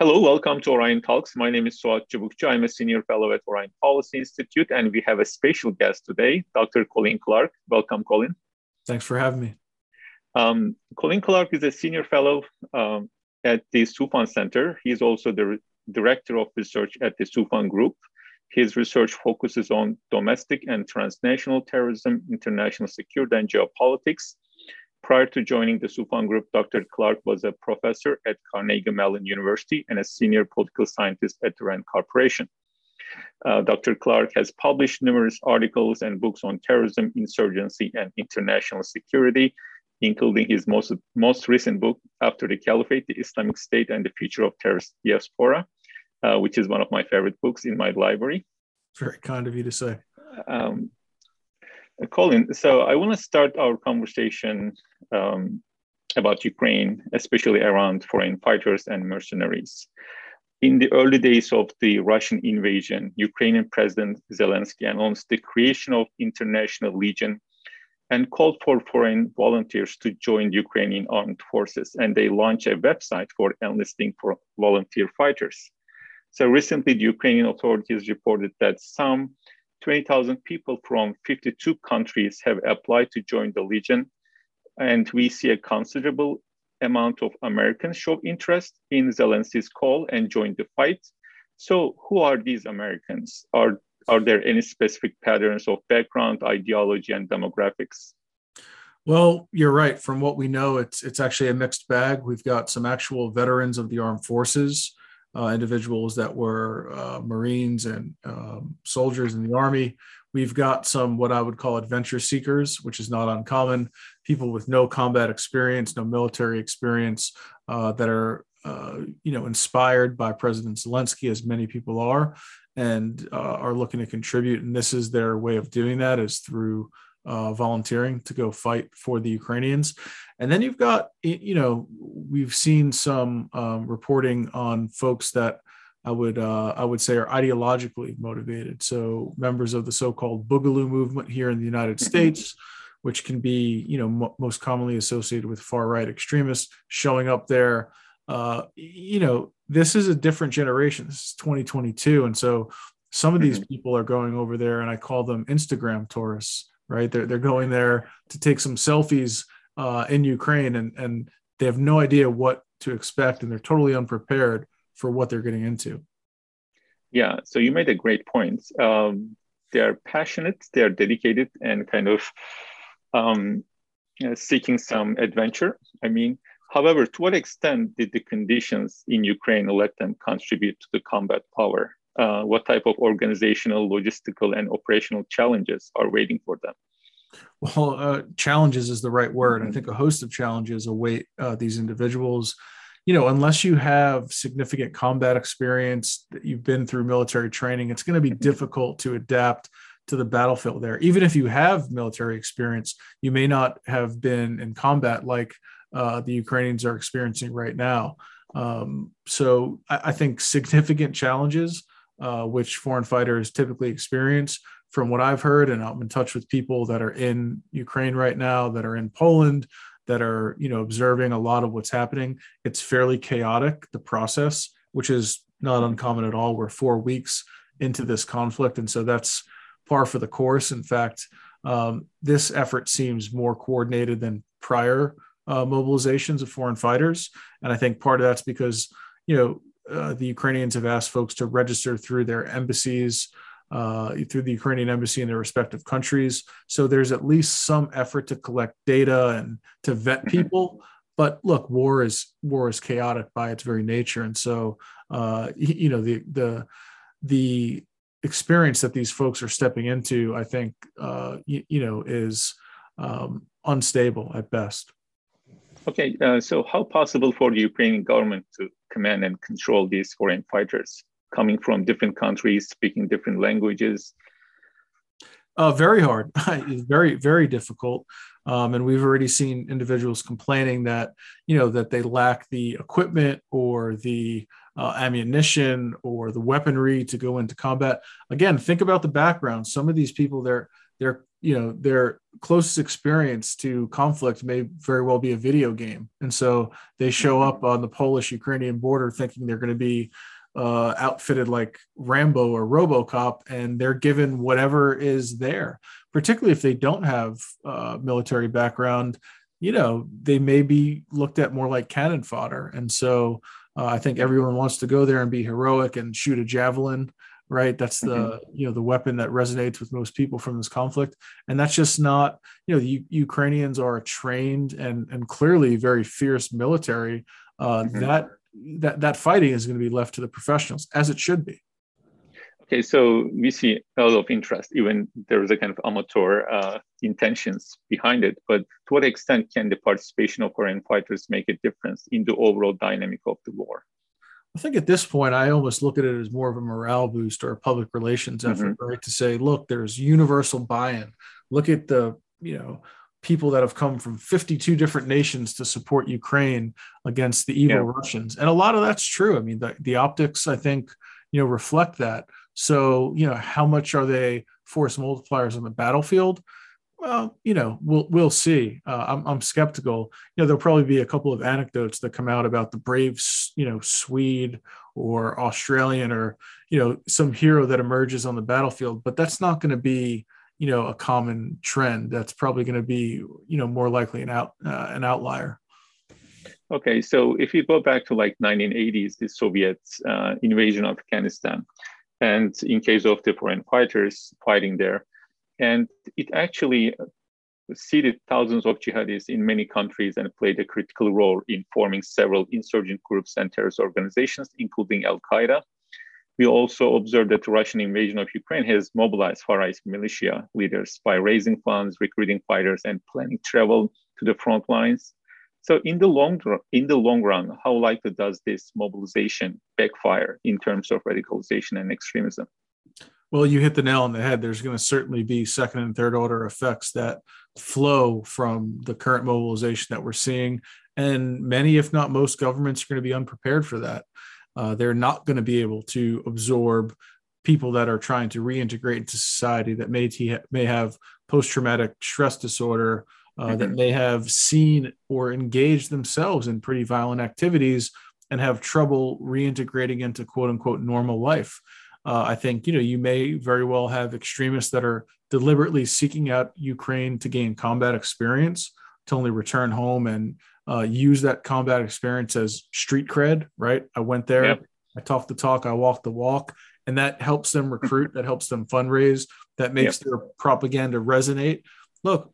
Hello, welcome to Orion Talks. My name is Suat Çubukçu. I'm a senior fellow at Orion Policy Institute, and we have a special guest today, Dr. Colin Clarke. Welcome, Colin. Thanks for having me. Um, Colin Clarke is a senior fellow um, at the Soufan Center. He's also the director of research at the Soufan Group. His research focuses on domestic and transnational terrorism, international security, and geopolitics. Prior to joining the Soufan Group, Dr. Clarke was a professor at Carnegie Mellon University and a senior political scientist at the Rand Corporation. Uh, Dr. Clarke has published numerous articles and books on terrorism, insurgency, and international security, including his most, most recent book, After the Caliphate, The Islamic State and the Future of Terrorist Diaspora, uh, which is one of my favorite books in my library. Very kind of you to say. Um, Colin, so I want to start our conversation um, about Ukraine, especially around foreign fighters and mercenaries. In the early days of the Russian invasion, Ukrainian President Zelensky announced the creation of International Legion and called for foreign volunteers to join Ukrainian armed forces. And they launched a website for enlisting for volunteer fighters. So recently, the Ukrainian authorities reported that some 20,000 people from 52 countries have applied to join the Legion. And we see a considerable amount of Americans show interest in Zelensky's call and join the fight. So, who are these Americans? Are, are there any specific patterns of background, ideology, and demographics? Well, you're right. From what we know, it's it's actually a mixed bag. We've got some actual veterans of the armed forces uh, individuals that were uh, Marines and um, soldiers in the Army. We've got some what I would call adventure seekers, which is not uncommon. People with no combat experience, no military experience, uh, that are uh, you know inspired by President Zelensky, as many people are, and uh, are looking to contribute. And this is their way of doing that is through uh, volunteering to go fight for the Ukrainians. And then you've got, you know, we've seen some um, reporting on folks that I would uh, I would say are ideologically motivated. So members of the so-called Boogaloo movement here in the United mm-hmm. States, which can be, you know, mo- most commonly associated with far-right extremists showing up there. Uh, you know, this is a different generation. This is 2022, and so some of these mm-hmm. people are going over there, and I call them Instagram tourists right? They're, they're going there to take some selfies uh, in Ukraine and, and they have no idea what to expect and they're totally unprepared for what they're getting into. Yeah, so you made a great point. Um, they're passionate, they're dedicated, and kind of um, seeking some adventure. I mean, however, to what extent did the conditions in Ukraine let them contribute to the combat power? uh, what type of organizational, logistical, and operational challenges are waiting for them? Well, uh, challenges is the right word. Mm-hmm. I think a host of challenges await uh, these individuals. You know, unless you have significant combat experience, that you've been through military training, it's going to be mm-hmm. difficult to adapt to the battlefield there. Even if you have military experience, you may not have been in combat like uh, the Ukrainians are experiencing right now. Um, so I, I, think significant challenges uh, which foreign fighters typically experience. From what I've heard, and I'm in touch with people that are in Ukraine right now, that are in Poland, that are you know observing a lot of what's happening. It's fairly chaotic the process, which is not uncommon at all. We're four weeks into this conflict, and so that's par for the course. In fact, um, this effort seems more coordinated than prior uh, mobilizations of foreign fighters, and I think part of that's because you know uh, the Ukrainians have asked folks to register through their embassies, uh, through the Ukrainian embassy in their respective countries. So there's at least some effort to collect data and to vet mm-hmm. people. But look, war is war is chaotic by its very nature, and so uh, you know the the the experience that these folks are stepping into, I think, uh, you, you, know, is um, unstable at best. Okay, uh, so how possible for the Ukrainian government to command and control these foreign fighters coming from different countries, speaking different languages? Uh, very hard, very very difficult, um, and we've already seen individuals complaining that you know that they lack the equipment or the uh, ammunition or the weaponry to go into combat. Again, think about the background. Some of these people they're their you know their closest experience to conflict may very well be a video game and so they show up on the polish ukrainian border thinking they're going to be uh, outfitted like rambo or robocop and they're given whatever is there. Particularly if they don't have uh, military background you know they may be looked at more like cannon fodder. And so uh, i think everyone wants to go there and be heroic and shoot a javelin right? That's the mm-hmm. you know the weapon that resonates with most people from this conflict. And that's just not you know the U- ukrainians are trained and and clearly very fierce military. Uh, mm-hmm. that that that fighting is going to be left to the professionals as it should be okay so we see a lot of interest even there's a kind of amateur uh, intentions behind it but to what extent can the participation of foreign fighters make a difference in the overall dynamic of the war I think at this point, I almost look at it as more of a morale boost or a public relations effort, mm-hmm. right? To say, look, there's universal buy-in. Look at the, you know, people that have come from 52 different nations to support Ukraine against the evil yeah. Russians. And a lot of that's true. I mean, the, the optics, I think, you know, reflect that. So, you know, how much are they force multipliers on the battlefield? well, you know, we'll we'll see. Uh, I'm I'm skeptical. You know, there'll probably be a couple of anecdotes that come out about the brave, you know, Swede or Australian or you know some hero that emerges on the battlefield, but that's not going to be you know a common trend. That's probably going to be you know more likely an out uh, an outlier. Okay, so if you go back to like 1980s, the Soviet uh, invasion of Afghanistan, and in case of the foreign fighters fighting there, and it actually seeded thousands of jihadists in many countries and played a critical role in forming several insurgent groups and terrorist organizations, including Al Qaeda. We also observed that the Russian invasion of Ukraine has mobilized far right militia leaders by raising funds, recruiting fighters, and planning travel to the front lines. So, in the long in the long run, how likely does this mobilization backfire in terms of radicalization and extremism? Well, you hit the nail on the head. There's going to certainly be second and third order effects that flow from the current mobilization that we're seeing. And many, if not most, governments are going to be unprepared for that. Uh, they're not going to be able to absorb people that are trying to reintegrate into society that may, t- may have post traumatic stress disorder, uh, mm-hmm. that may have seen or engaged themselves in pretty violent activities and have trouble reintegrating into quote unquote normal life. Uh, I think you know you may very well have extremists that are deliberately seeking out Ukraine to gain combat experience to only return home and uh, use that combat experience as street cred. Right? I went there, yep. I talked the talk, I walked the walk, and that helps them recruit. that helps them fundraise. That makes yep. their propaganda resonate. Look,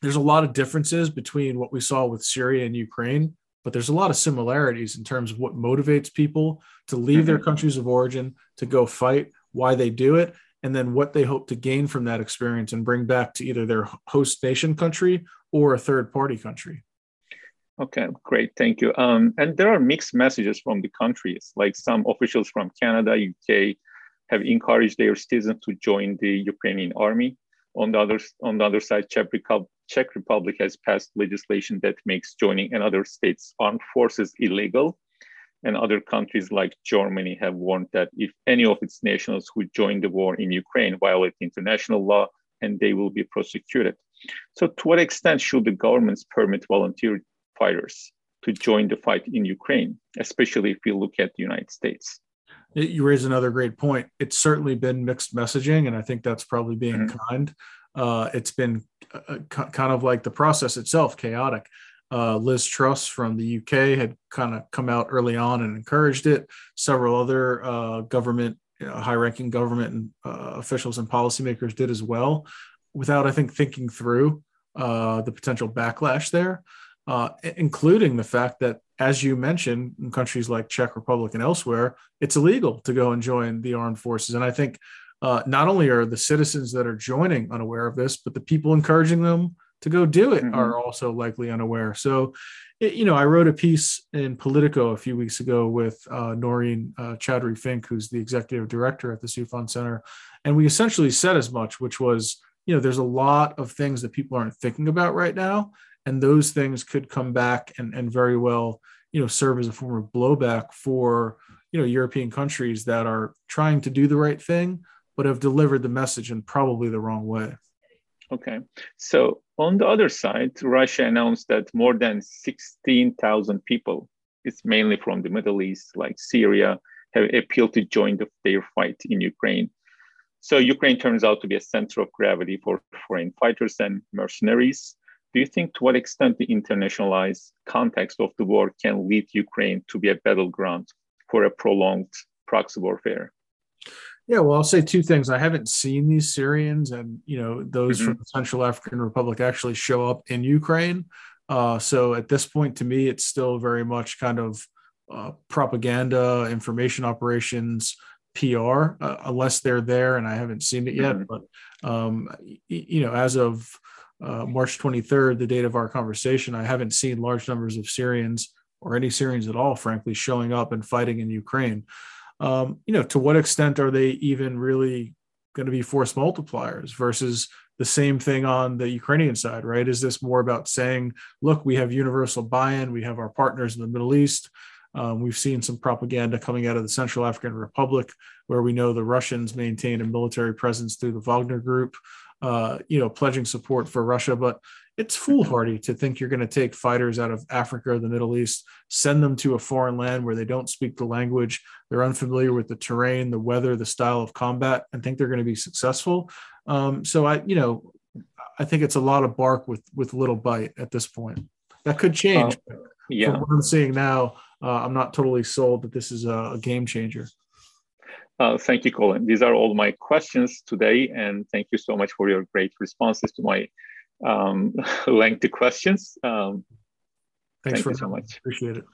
there's a lot of differences between what we saw with Syria and Ukraine but there's a lot of similarities in terms of what motivates people to leave mm-hmm. their countries of origin to go fight, why they do it, and then what they hope to gain from that experience and bring back to either their host nation country or a third party country. Okay, great, thank you. Um, and there are mixed messages from the countries, like some officials from Canada, UK have encouraged their citizens to join the Ukrainian army. On the other, on the other side, Czech Republic, Czech Republic has passed legislation that makes joining another state's armed forces illegal. And other countries like Germany have warned that if any of its nationals who join the war in Ukraine violate international law, and they will be prosecuted. So, to what extent should the governments permit volunteer fighters to join the fight in Ukraine, especially if you look at the United States? You raise another great point. It's certainly been mixed messaging, and I think that's probably being mm-hmm. kind. Uh, it's been uh, kind of like the process itself chaotic. Uh, Liz Truss from the UK had kind of come out early on and encouraged it. Several other uh, government, you know, high-ranking government uh, officials and policymakers did as well, without I think thinking through uh, the potential backlash there, including the fact that, as you mentioned, in countries like Czech Republic and elsewhere, it's illegal to go and join the armed forces. And I think uh, not only are the citizens that are joining unaware of this, but the people encouraging them to go do it mm-hmm. are also likely unaware. So, it, you know, I wrote a piece in Politico a few weeks ago with uh, Naureen uh, Chowdhury Fink, who's the executive director at the Soufan Center, and we essentially said as much, which was, you know, there's a lot of things that people aren't thinking about right now, and those things could come back and and very well, you know, serve as a form of blowback for you know European countries that are trying to do the right thing but have delivered the message in probably the wrong way. Okay. So on the other side, Russia announced that more than 16,000 people, it's mainly from the Middle East, like Syria, have appealed to join the, their fight in Ukraine. So Ukraine turns out to be a center of gravity for foreign fighters and mercenaries. Do you think to what extent the internationalized context of the war can lead Ukraine to be a battleground for a prolonged proxy warfare? Yeah, well, I'll say two things. I haven't seen these Syrians and you know those mm-hmm. from the Central African Republic actually show up in Ukraine. Uh, so at this point, to me, it's still very much kind of uh, propaganda, information operations, PR, uh, unless they're there, and I haven't seen it yet. Mm-hmm. But um, you know, as of uh, March 23rd, the date of our conversation, I haven't seen large numbers of Syrians or any Syrians at all, frankly, showing up and fighting in Ukraine um, you know, to what extent are they even really going to be force multipliers versus the same thing on the Ukrainian side, right? Is this more about saying, look, we have universal buy in, we have our partners in the Middle East. Um, we've seen some propaganda coming out of the Central African Republic, where we know the Russians maintain a military presence through the Wagner Group, uh, you know, pledging support for Russia. But it's foolhardy to think you're going to take fighters out of Africa or the Middle East, send them to a foreign land where they don't speak the language, they're unfamiliar with the terrain, the weather, the style of combat, and think they're going to be successful. Um, so I, you know, I think it's a lot of bark with with little bite at this point. That could change. Uh, yeah. From what I'm seeing now, uh, I'm not totally sold that this is a, a game changer. Uh, thank you, Colin. These are all my questions today, and thank you so much for your great responses to my um, lengthy questions. Um, Thanks thank for so much. Appreciate it.